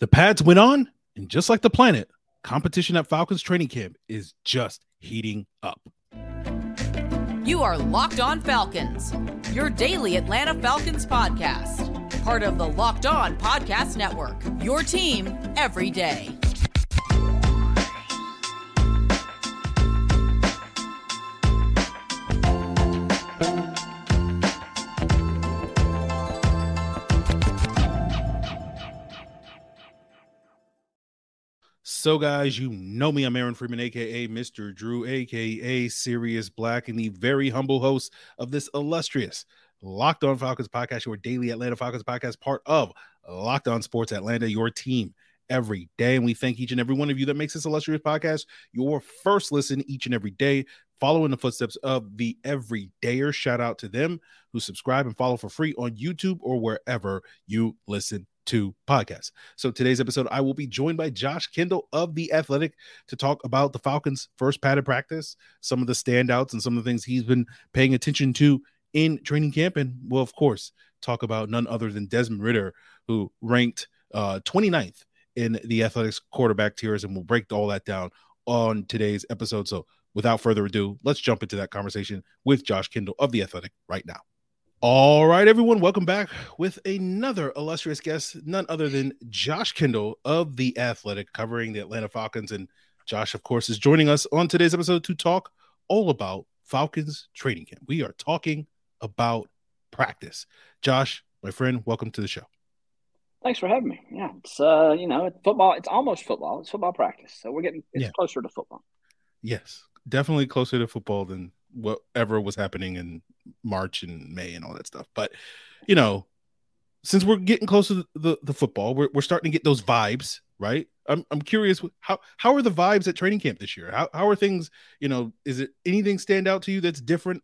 The pads went on, and just like the planet, competition at Falcons training camp is just heating up. You are Locked On Falcons, your daily Atlanta Falcons podcast, part of the Locked On Podcast Network, your team every day. So, guys, you know me. I'm Aaron Freeman, aka Mr. Drew, aka Sirius Black, and the very humble host of this illustrious Locked On Falcons podcast, your daily Atlanta Falcons podcast, part of Locked On Sports Atlanta, your team every day. And we thank each and every one of you that makes this illustrious podcast your first listen each and every day, following the footsteps of the everydayer. Shout out to them who subscribe and follow for free on YouTube or wherever you listen to podcasts. So today's episode, I will be joined by Josh Kendall of The Athletic to talk about the Falcons' first padded practice, some of the standouts, and some of the things he's been paying attention to in training camp. And we'll, of course, talk about none other than Desmond Ridder, who ranked uh, 29th in the Athletics quarterback tiers. And we'll break all that down on today's episode. So without further ado, let's jump into that conversation with Josh Kendall of The Athletic right now. All right, everyone, welcome back with another illustrious guest, none other than Josh Kendall of The Athletic, covering the Atlanta Falcons. And Josh, of course, is joining us on today's episode to talk all about Falcons training camp. We are talking about practice. Josh, my friend, welcome to the show. Thanks for having me. Yeah, it's uh, you know, it's football. It's almost football. It's football practice, so we're getting it's yeah. closer to football. Yes, definitely closer to football than whatever was happening in March and May and all that stuff. But you know, since we're getting close to the, the, football, we're, we're starting to get those vibes, right? I'm I'm curious how how are the vibes at training camp this year? How how are things? You know, is it anything stand out to you that's different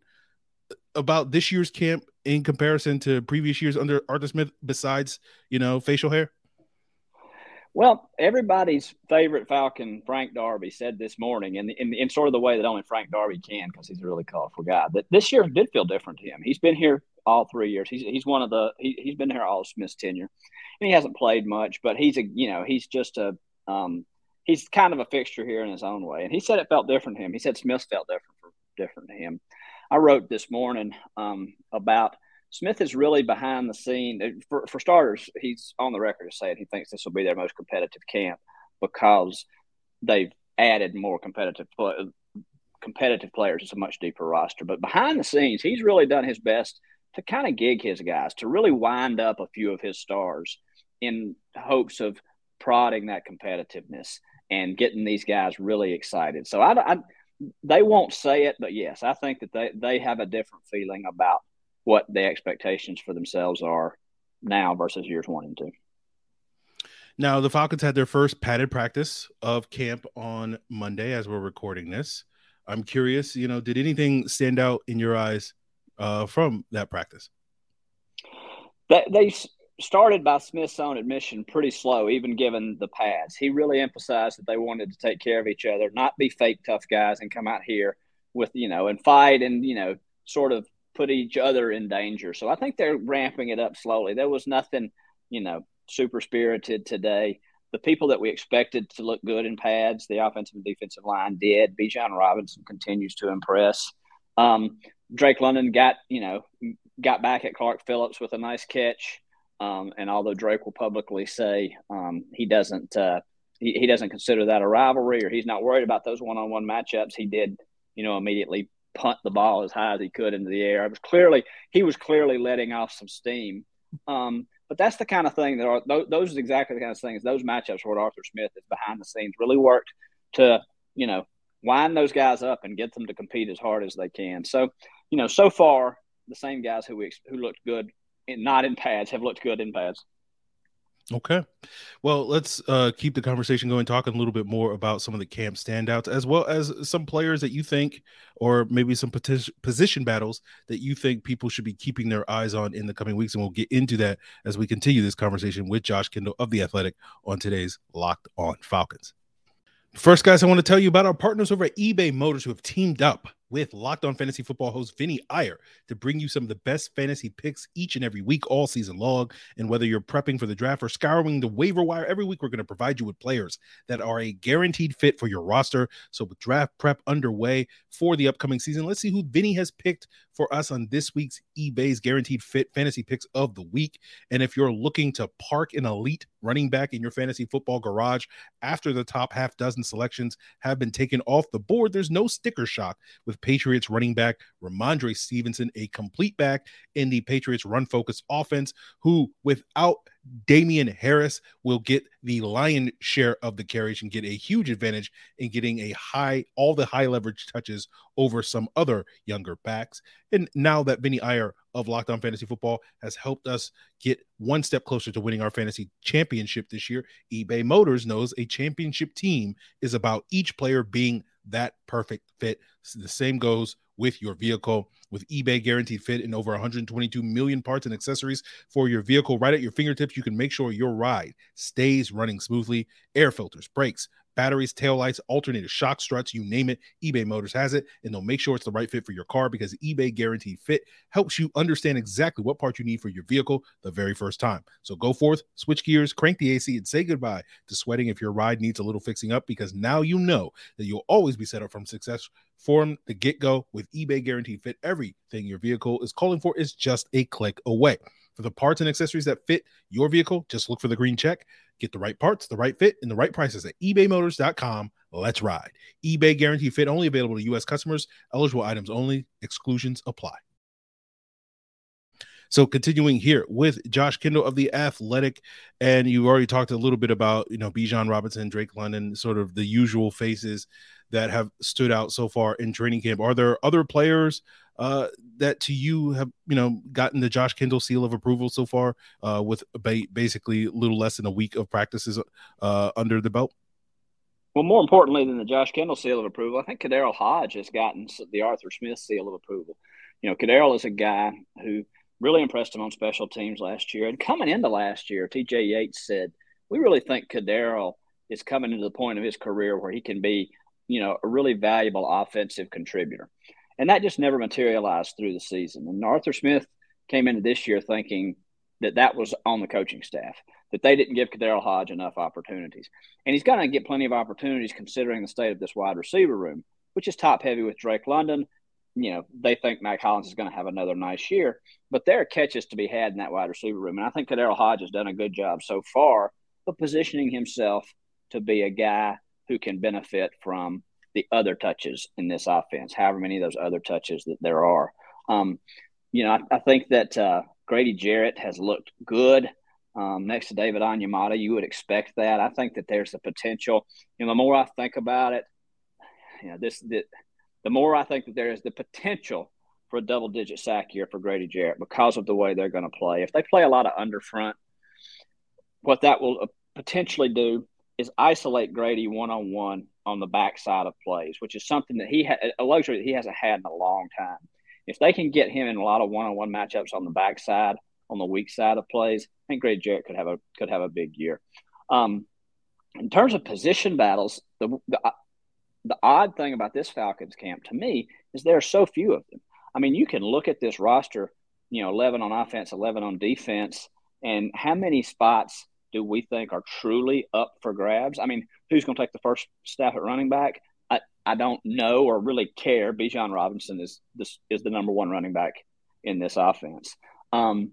about this year's camp in comparison to previous years under Arthur Smith? Besides, you know, facial hair. Well, everybody's favorite Falcon, Frank Darby, said this morning, in, in, in sort of the way that only Frank Darby can, because he's a really colorful guy. That this year did feel different to him. He's been here all three years. He's he's one of the he, he's been here all Smith's tenure, and he hasn't played much, but he's a you know he's just a um he's kind of a fixture here in his own way. And he said it felt different to him. He said Smith felt different for, different to him. I wrote this morning um, about Smith is really behind the scene. Uh, for, for starters, he's on the record as saying he thinks this will be their most competitive camp because they've added more competitive competitive players. It's a much deeper roster. But behind the scenes, he's really done his best to kind of gig his guys, to really wind up a few of his stars in hopes of prodding that competitiveness and getting these guys really excited. So I, I they won't say it, but yes, I think that they, they have a different feeling about what the expectations for themselves are now versus years one and two. Now, the Falcons had their first padded practice of camp on Monday as we're recording this. I'm curious, you know, did anything stand out in your eyes uh, from that practice? That they started by Smith's own admission pretty slow, even given the pads. He really emphasized that they wanted to take care of each other, not be fake tough guys and come out here with, you know, and fight and, you know, sort of put each other in danger. So I think they're ramping it up slowly. There was nothing, you know, super spirited today. The people that we expected to look good in pads, the offensive and defensive line did. Bijan Robinson continues to impress. Um, Drake London got, you know, got back at Clark Phillips with a nice catch. Um, and although Drake will publicly say um, he doesn't, uh, he, he doesn't consider that a rivalry or he's not worried about those one-on-one matchups, he did, you know, immediately punt the ball as high as he could into the air. It was clearly he was clearly letting off some steam. Um, but that's the kind of thing that are those, those are exactly the kind of things those matchups where Arthur Smith is behind the scenes really worked to you know wind those guys up and get them to compete as hard as they can. So you know so far the same guys who we who looked good in, not in pads have looked good in pads. Okay. Well, let's uh, keep the conversation going, talking a little bit more about some of the camp standouts, as well as some players that you think, or maybe some position battles that you think people should be keeping their eyes on in the coming weeks. And we'll get into that as we continue this conversation with Josh Kendall of The Athletic on today's Locked On Falcons. First, guys, I want to tell you about our partners over at eBay Motors who have teamed up with Locked On Fantasy Football host Vinny Iyer to bring you some of the best fantasy picks each and every week, all season long. And whether you're prepping for the draft or scouring the waiver wire, every week we're going to provide you with players that are a guaranteed fit for your roster. So, with draft prep underway for the upcoming season, let's see who Vinny has picked for us on this week's eBay's guaranteed fit fantasy picks of the week. And if you're looking to park an elite running back in your fantasy football garage after the top half dozen selections have been taken off the board, there's no sticker shock with Patriots running back Rhamondre Stevenson, a complete back in the Patriots run focused offense, who without Damien Harris will get the lion share of the carriage and get a huge advantage in getting a high, all the high leverage touches over some other younger backs. And now that Vinny Iyer of Locked On Fantasy Football has helped us get one step closer to winning our fantasy championship this year, eBay Motors knows a championship team is about each player being that perfect fit. So the same goes with your vehicle with eBay guaranteed fit in over 122 million parts and accessories for your vehicle right at your fingertips. You can make sure your ride stays running smoothly. Air filters, brakes, batteries, tail lights, shock struts, you name it. eBay Motors has it, and they'll make sure it's the right fit for your car because eBay Guaranteed Fit helps you understand exactly what part you need for your vehicle the very first time. So go forth, switch gears, crank the AC, and say goodbye to sweating if your ride needs a little fixing up because now you know that you'll always be set up from success from the get go with eBay Guaranteed Fit. Everything your vehicle is calling for is just a click away. For the parts and accessories that fit your vehicle, just look for the green check. Get the right parts, the right fit, and the right prices at ebaymotors.com. Let's ride. eBay guarantee fit only available to U.S. customers. Eligible items only. Exclusions apply. So continuing here with Josh Kendall of the Athletic, and you already talked a little bit about you know Bijan Robinson, Drake London, sort of the usual faces that have stood out so far in training camp. Are there other players uh, that to you have you know gotten the Josh Kendall seal of approval so far uh, with ba- basically a little less than a week of practices uh, under the belt? Well, more importantly than the Josh Kendall seal of approval, I think KhaDarel Hodge has gotten the Arthur Smith seal of approval. You know, KhaDarel is a guy who really impressed him on special teams last year. And coming into last year, TJ Yates said, We really think KhaDarel is coming to the point of his career where he can be, you know, a really valuable offensive contributor. And that just never materialized through the season. And Arthur Smith came into this year thinking that that was on the coaching staff, that they didn't give KhaDarel Hodge enough opportunities. And he's going to get plenty of opportunities considering the state of this wide receiver room, which is top heavy with Drake London. You know, they think Mack Hollins is going to have another nice year, but there are catches to be had in that wide receiver room. And I think KhaDarel Hodge has done a good job so far of positioning himself to be a guy who can benefit from the other touches in this offense, however many of those other touches that there are. Um, you know, I, I think that uh, Grady Jarrett has looked good um, next to David Onyemata. You would expect that. I think that there's the potential. You know, the more I think about it, you know, this the, the more I think that there is the potential for a double digit sack year for Grady Jarrett because of the way they're going to play. If they play a lot of under front, what that will uh, potentially do is isolate Grady one on one on the backside of plays, which is something that he a luxury that he hasn't had in a long time. If they can get him in a lot of one on one matchups on the backside, on the weak side of plays, I think Grady Jarrett could have a could have a big year. Um, in terms of position battles, the, the the odd thing about this Falcons camp to me is there are so few of them. I mean, you can look at this roster, you know, 11 on offense, 11 on defense, and how many spots do we think are truly up for grabs? I mean, who's going to take the first step at running back? I, I don't know or really care. Bijan Robinson is this is the number one running back in this offense. Um,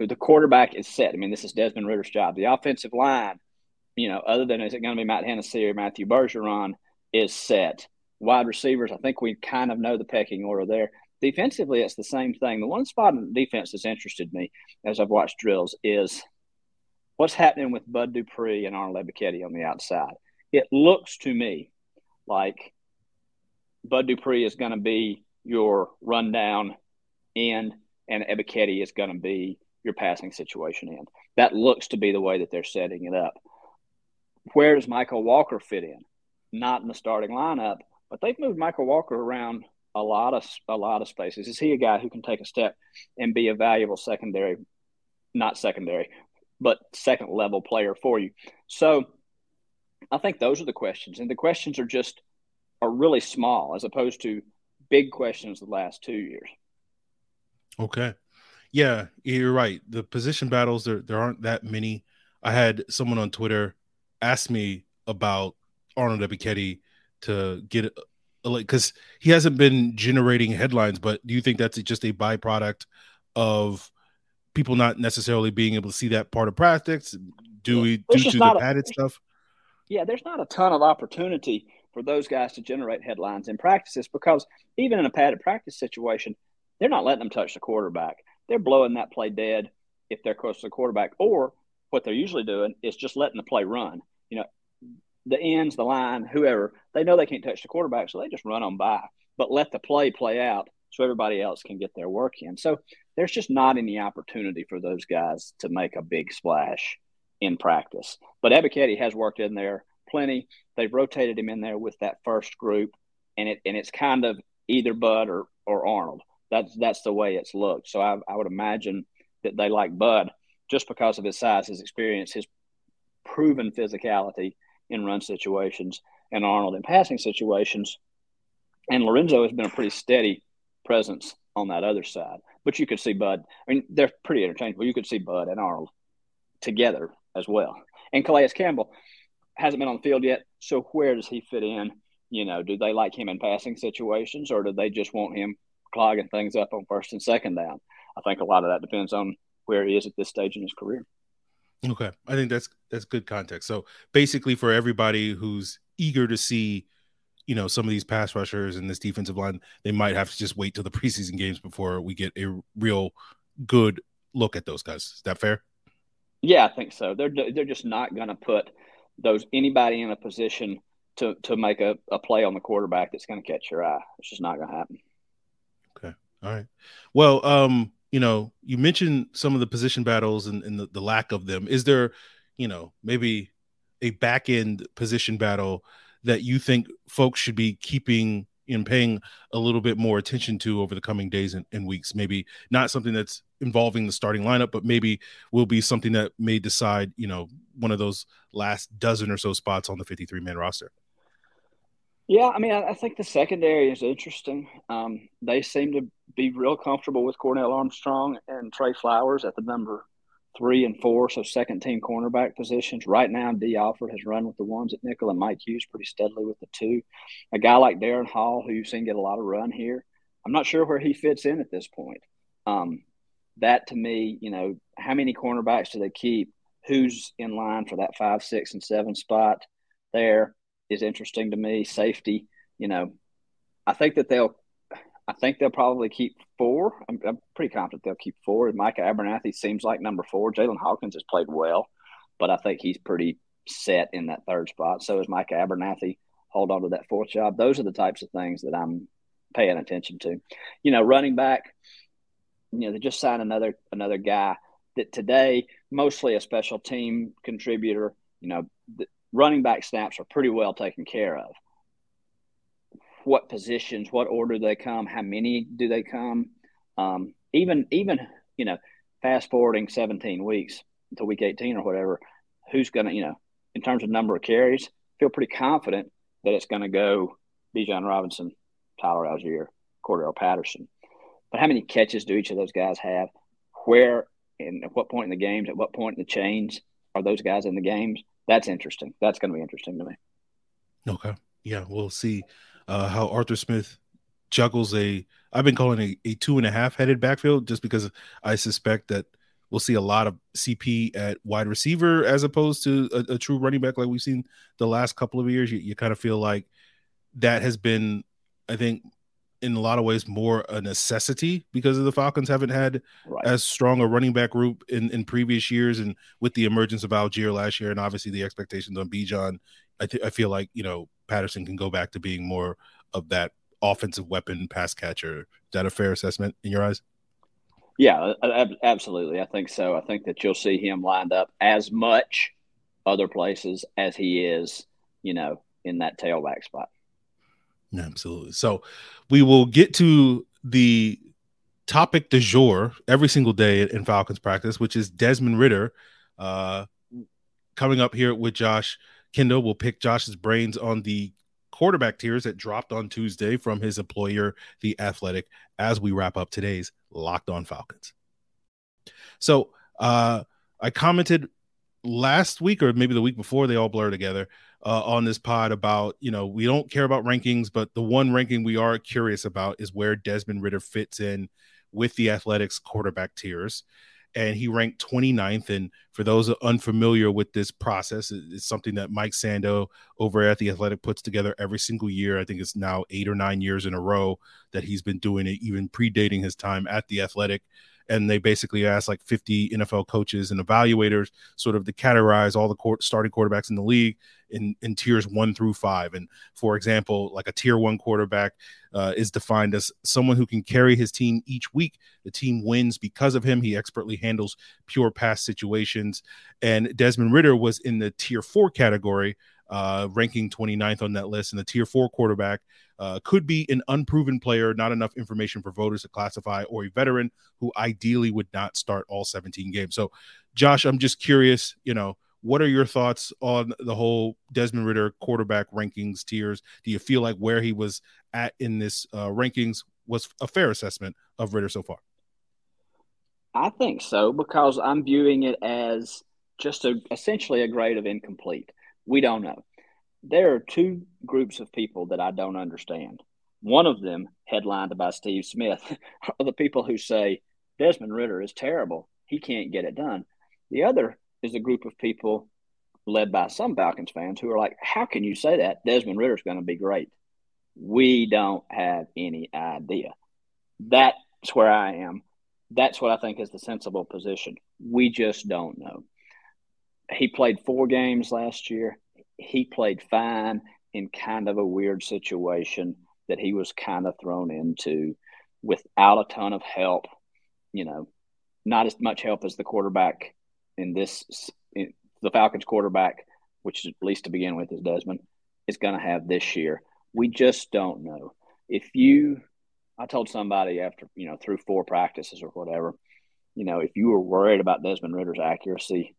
the quarterback is set. I mean, this is Desmond Ridder's job. The offensive line, you know, other than is it going to be Matt Hennessy or Matthew Bergeron, is set. Wide receivers, I think we kind of know the pecking order there. Defensively, it's the same thing. The one spot in defense that's interested me as I've watched drills is what's happening with Bud Dupree and Arnold Ebiketie on the outside. It looks to me like Bud Dupree is going to be your rundown end, and Ebiketie is going to be your passing situation end. That looks to be the way that they're setting it up. Where does Mykal Walker fit in? Not in the starting lineup, but they've moved Mykal Walker around a lot of a lot of spaces. Is he a guy who can take a step and be a valuable secondary, not secondary, but second level player for you. So I think those are the questions. And the questions are just are really small as opposed to big questions the last two years. Okay. Yeah, you're right. The position battles there there aren't that many. I had someone on Twitter ask me about Arnold Ebiketie to get uh, like because he hasn't been generating headlines, but do you think that's just a byproduct of people not necessarily being able to see that part of practice? Do we due to the padded a, stuff? Yeah, there's not a ton of opportunity for those guys to generate headlines in practices because even in a padded practice situation, they're not letting them touch the quarterback. They're blowing that play dead if they're close to the quarterback, or what they're usually doing is just letting the play run. You know, the ends, the line, whoever, they know they can't touch the quarterback, so they just run them by, but let the play play out so everybody else can get their work in. So there's just not any opportunity for those guys to make a big splash in practice. But Ebiketie has worked in there plenty. They've rotated him in there with that first group, and it and it's kind of either Bud or or Arnold. That's that's the way it's looked. So I, I would imagine that they like Bud just because of his size, his experience, his proven physicality in run situations, and Arnold in passing situations. And Lorenzo has been a pretty steady presence on that other side. But you could see Bud. I mean, they're pretty interchangeable. You could see Bud and Arnold together as well. And Calais Campbell hasn't been on the field yet. So where does he fit in? You know, do they like him in passing situations or do they just want him clogging things up on first and second down? I think a lot of that depends on where he is at this stage in his career. Okay, I think that's that's good context. So basically, for everybody who's eager to see, you know, some of these pass rushers and this defensive line, they might have to just wait till the preseason games before we get a real good look at those guys. Is that fair? Yeah, I think so. They're they're just not going to put those anybody in a position to to make a, a play on the quarterback that's going to catch your eye. It's just not going to happen. Okay. All right. Well, um, you know, you mentioned some of the position battles and, and the, the lack of them. Is there, you know, maybe a back end position battle that you think folks should be keeping and paying a little bit more attention to over the coming days and, and, weeks? Maybe not something that's involving the starting lineup, but maybe will be something that may decide, you know, one of those last dozen or so spots on the 53 man roster. Yeah, I mean, I, think the secondary is interesting. Um, they seem to be real comfortable with Cornell Armstrong and Tre Flowers at the number three and four, so second team cornerback positions. Right now, Dee Alford has run with the ones at nickel, and Mike Hughes pretty steadily with the two. A guy like Darren Hall, who you've seen get a lot of run here, I'm not sure where he fits in at this point. Um, that to me, you know, how many cornerbacks do they keep? Who's in line for that five, six, and seven spot there? is interesting to me. Safety, you know, I think that they'll, I think they'll probably keep four. I'm, I'm pretty confident they'll keep four. Micah Abernathy seems like number four. Jaylinn Hawkins has played well, but I think he's pretty set in that third spot. So is Micah Abernathy. Hold on to that fourth job. Those are the types of things that I'm paying attention to. You know, running back. You know, they just signed another another guy that today mostly a special team contributor. You know, running back snaps are pretty well taken care of. What positions, what order they come, how many do they come? Um, even even you know, fast forwarding 17 weeks to week 18 or whatever, who's going to you know, in terms of number of carries, feel pretty confident that it's going to go Bijan Robinson, Tyler Allgeier, Cordarrelle Patterson. But how many catches do each of those guys have? Where and at what point in the games, at what point in the chains are those guys in the games? that's interesting. That's going to be interesting to me. Okay. Yeah, we'll see uh, how Arthur Smith juggles a. I've been calling a, a two and a half headed backfield just because I suspect that we'll see a lot of CP at wide receiver as opposed to a, a true running back like we've seen the last couple of years. You, you kind of feel like that has been, I think, in a lot of ways more a necessity because of the Falcons haven't had right. as strong a running back group in, in previous years, and with the emergence of Allgeier last year, and obviously the expectations on Bijan, I th- I feel like you know Patterson can go back to being more of that offensive weapon pass catcher. Is that a fair assessment in your eyes? Yeah, absolutely. I think so. I think that you'll see him lined up as much other places as he is, you know, in that tailback spot. Absolutely. So we will get to the topic du jour every single day in Falcons practice, which is Desmond Ridder. Uh, coming up here with Josh Kendall, we'll pick Josh's brains on the quarterback tiers that dropped on Tuesday from his employer, The Athletic, as we wrap up today's Locked On Falcons. So uh, I commented last week or maybe the week before they all blur together uh, on this pod about you know we don't care about rankings but the one ranking we are curious about is where desmond ridder fits in with the athletics quarterback tiers and he ranked 29th and for those unfamiliar with this process it's something that mike sando over at the athletic puts together every single year. I think it's now eight or nine years in a row that he's been doing it even predating his time at the athletic and they basically asked like 50 NFL coaches and evaluators sort of to categorize all the court, starting quarterbacks in the league in, in tiers one through five. And for example, like a tier one quarterback uh, is defined as someone who can carry his team each week. The team wins because of him. He expertly handles pure pass situations. And Desmond Ridder was in the tier four category, uh, ranking 29th on that list. And the tier four quarterback uh, could be an unproven player, not enough information for voters to classify, or a veteran who ideally would not start all 17 games. So, Josh, I'm just curious, you know, what are your thoughts on the whole Desmond Ridder quarterback rankings tiers? Do you feel like where he was at in this uh, rankings was a fair assessment of Ridder so far? I think so because I'm viewing it as just a, essentially a grade of incomplete. We don't know there are two groups of people that I don't understand. One of them, headlined by Steve Smith, are the people who say Desmond Ridder is terrible. He can't get it done. The other is a group of people led by some Falcons fans who are like, How can you say that? Desmond Ridder is going to be great. We don't have any idea. That's where I am. That's what I think is the sensible position. We just don't know. He played four games last year he played fine in kind of a weird situation that he was kind of thrown into without a ton of help. You know, not as much help as the quarterback in this, in the Falcons quarterback, which at least to begin with is Desmond, is going to have this year. We just don't know. If you, I told somebody after, you know, through four practices or whatever, you know, if you were worried about Desmond Ridder's accuracy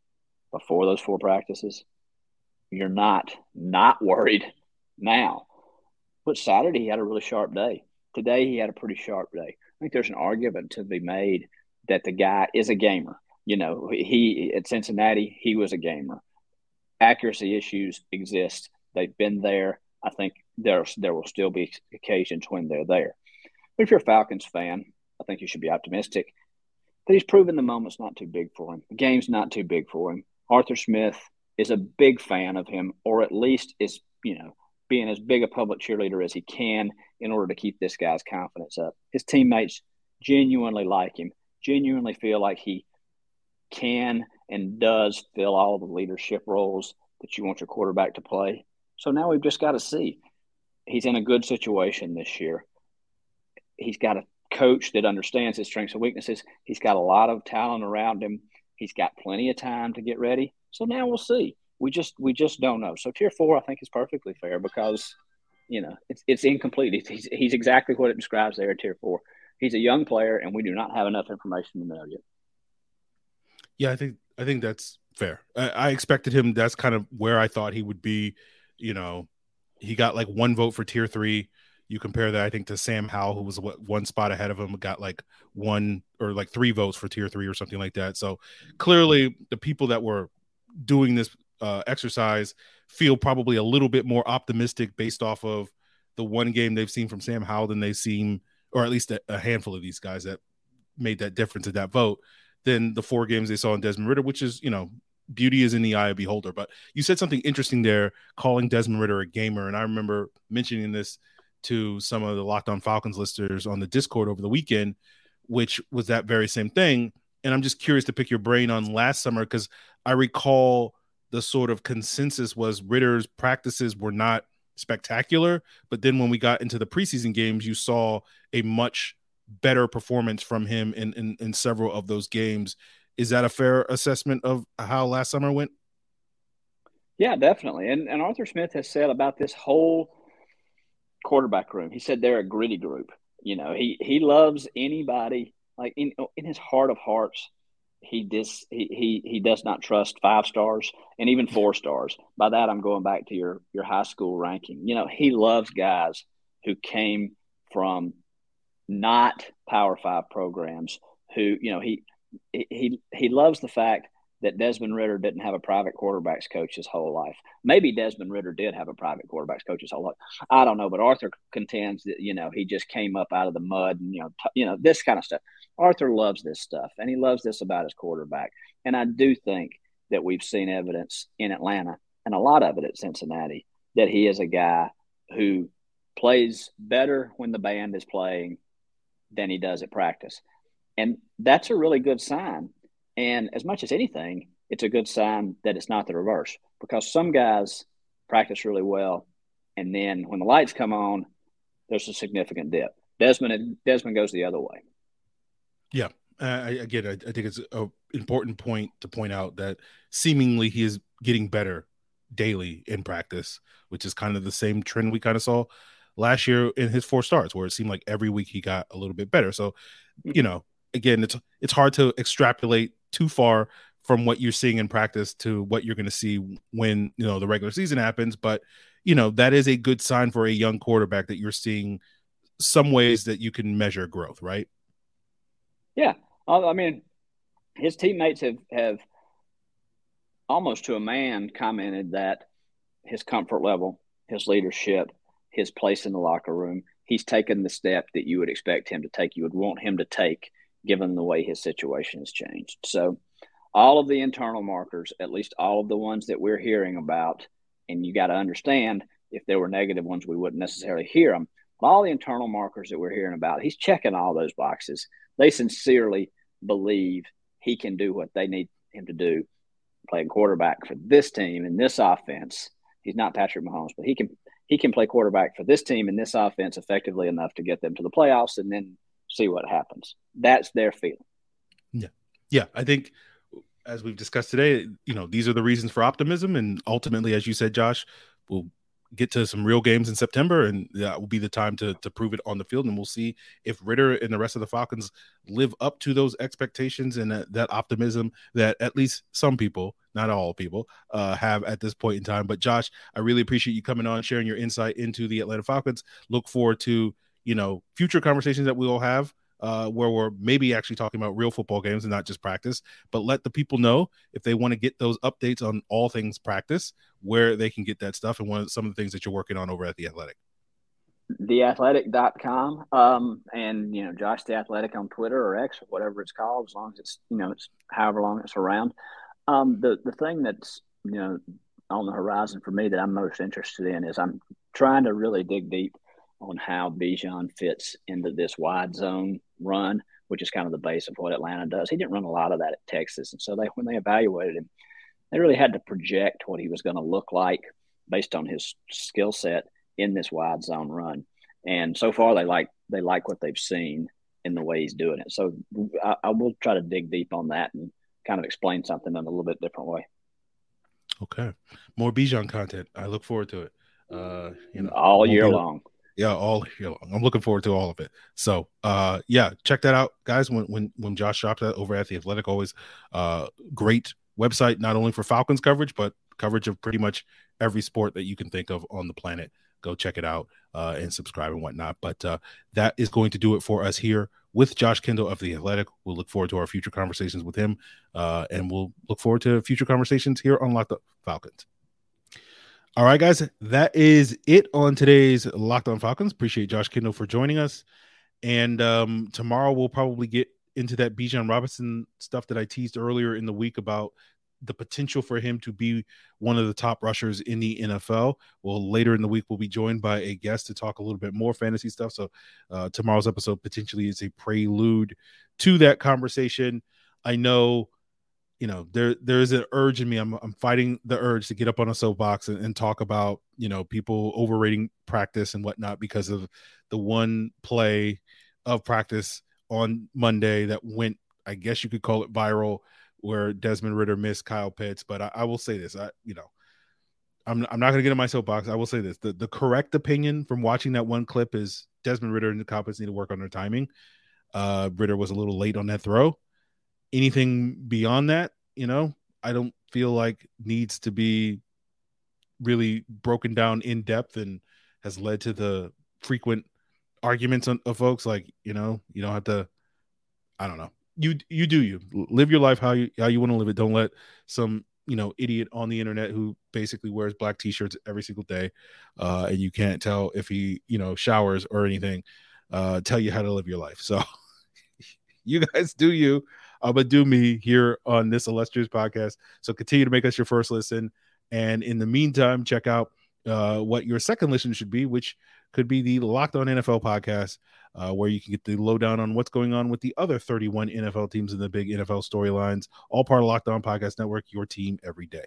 before those four practices, you're not not worried now. But Saturday he had a really sharp day. Today he had a pretty sharp day. I think there's an argument to be made that the guy is a gamer. You know, he at Cincinnati he was a gamer. Accuracy issues exist. They've been there. I think there there will still be occasions when they're there. But if you're a Falcons fan, I think you should be optimistic that he's proven the moment's not too big for him. The game's not too big for him. Arthur Smith is a big fan of him, or at least is, you know, being as big a public cheerleader as he can in order to keep this guy's confidence up. His teammates genuinely like him, genuinely feel like he can and does fill all the leadership roles that you want your quarterback to play. So now we've just got to see. He's in a good situation this year. He's got a coach that understands his strengths and weaknesses. He's got a lot of talent around him. He's got plenty of time to get ready. So now we'll see. We just we just don't know. So tier four, I think, is perfectly fair because you know it's it's incomplete. He's he's exactly what it describes there. Tier four. He's a young player, and we do not have enough information to know yet. Yeah, I think I think that's fair. I, I expected him. That's kind of where I thought he would be. You know, he got like one vote for tier three. You compare that, I think, to Sam Howell, who was one spot ahead of him, got like one or like three votes for tier three or something like that. So clearly, the people that were doing this uh, exercise feel probably a little bit more optimistic based off of the one game they've seen from Sam Howell than they seem, or at least a, a, handful of these guys that made that difference in that vote than the four games they saw in Desmond Ridder, which is, you know, beauty is in the eye of beholder. But you said something interesting there, calling Desmond Ridder a gamer. And I remember mentioning this to some of the Locked On Falcons listeners on the Discord over the weekend, which was that very same thing. And I'm just curious to pick your brain on last summer because I recall the sort of consensus was Ridder's practices were not spectacular, but then when we got into the preseason games, you saw a much better performance from him in, in, in several of those games. Is that a fair assessment of how last summer went? Yeah, definitely. And and Arthur Smith has said about this whole quarterback room. He said they're a gritty group. You know, he he loves anybody like in in his heart of hearts he dis he, he he does not trust five stars and even four stars. By that I'm going back to your your high school ranking. You know, he loves guys who came from not power five programs who, you know, he he he loves the fact that Desmond Ridder didn't have a private quarterbacks coach his whole life. Maybe Desmond Ridder did have a private quarterbacks coach his whole life. I don't know, but Arthur contends that you know he just came up out of the mud and you know t- you know this kind of stuff. Arthur loves this stuff and he loves this about his quarterback. And I do think that we've seen evidence in Atlanta and a lot of it at Cincinnati that he is a guy who plays better when the band is playing than he does at practice. And that's a really good sign and as much as anything, it's a good sign that it's not the reverse because some guys practice really well, and then when the lights come on, there's a significant dip. Desmond Desmond goes the other way. Yeah, I, again, I, I think it's an important point to point out that seemingly he is getting better daily in practice, which is kind of the same trend we kind of saw last year in his four starts, where it seemed like every week he got a little bit better. So, you mm-hmm. know, again, it's it's hard to extrapolate too far from what you're seeing in practice to what you're going to see when you know the regular season happens. But you know that is a good sign for a young quarterback that you're seeing some ways that you can measure growth right? Yeah. I mean his teammates have have almost to a man commented that his comfort level his leadership his place in the locker room he's taken the step that you would expect him to take. You would want him to take given the way his situation has changed. So, all of the internal markers, at least all of the ones that we're hearing about, and you got to understand if there were negative ones, we wouldn't necessarily hear them. But all the internal markers that we're hearing about, he's checking all those boxes. They sincerely believe he can do what they need him to do, playing quarterback for this team and this offense. He's not Patrick Mahomes, but he can he can play quarterback for this team and this offense effectively enough to get them to the playoffs and then see what happens. That's their feeling. Yeah. Yeah. I think as we've discussed today, you know, these are the reasons for optimism. And ultimately, as you said, Josh, we'll get to some real games in September, and that will be the time to to prove it on the field. And we'll see if Ridder and the rest of the Falcons live up to those expectations and that, that optimism that at least some people, not all people, uh, have at this point in time. But Josh, I really appreciate you coming on, sharing your insight into the Atlanta Falcons. Look forward to you know future conversations that we will have uh, where we're maybe actually talking about real football games and not just practice. But let the people know if they want to get those updates on all things practice, where they can get that stuff and one of some of the things that you're working on over at the Athletic. Theathletic.com um, and you know Josh the Athletic on Twitter or X or whatever it's called, as long as it's you know it's however long it's around. Um, the the thing that's you know on the horizon for me that I'm most interested in is I'm trying to really dig deep on how Bijan fits into this wide zone run, which is kind of the base of what Atlanta does. He didn't run a lot of that at Texas, and so they when they evaluated him, they really had to project what he was going to look like based on his skill set in this wide zone run. And so far, they like they like what they've seen in the way he's doing it. So I, I will try to dig deep on that and kind of explain something in a little bit different way. Okay, more Bijan content. I look forward to it. Uh, you know, all year long yeah all you know, i'm looking forward to all of it. So uh yeah check that out guys when when when josh shopped that over at the athletic always uh great website not only for falcons coverage but coverage of pretty much every sport that you can think of on the planet. Go check it out uh and subscribe and whatnot. But uh that is going to do it for us here with josh kendall of the athletic. We'll look forward to our future conversations with him uh and we'll look forward to future conversations here on locked up falcons all right, guys, that is it on today's Locked On Falcons. Appreciate Josh Kendall for joining us. And um, tomorrow we'll probably get into that Bijan Robinson stuff that I teased earlier in the week about the potential for him to be one of the top rushers in the NFL. Well, later in the week, we'll be joined by a guest to talk a little bit more fantasy stuff. So, uh, tomorrow's episode potentially is a prelude to that conversation. I know you know there there is an urge in me. I'm i'm fighting the urge to get up on a soapbox and, and, talk about you know people overrating practice and whatnot because of the one play of practice on monday that went i guess you could call it viral where desmond ridder missed kyle pitts. But i, I will say this i you know i'm, I'm not going to get in my soapbox. I will say this the, the correct opinion from watching that one clip is desmond ridder and the Pitts need to work on their timing. Uh ridder was a little late on that throw anything beyond that, you know, I don't feel like needs to be really broken down in depth and has led to the frequent arguments of folks. Like you know you don't have to i don't know. You you do you. Live your life how you how you want to live it. Don't let some you know idiot on the internet who basically wears black t-shirts every single day uh and you can't tell if he you know showers or anything uh tell you how to live your life. So you guys do you uh, but do me here on this illustrious podcast so continue to make us your first listen and in the meantime check out uh what your second listen should be which could be the Locked On NFL podcast, uh, where you can get the lowdown on what's going on with the other 31 NFL teams in the big NFL storylines, all part of Locked On Podcast Network, your team every day.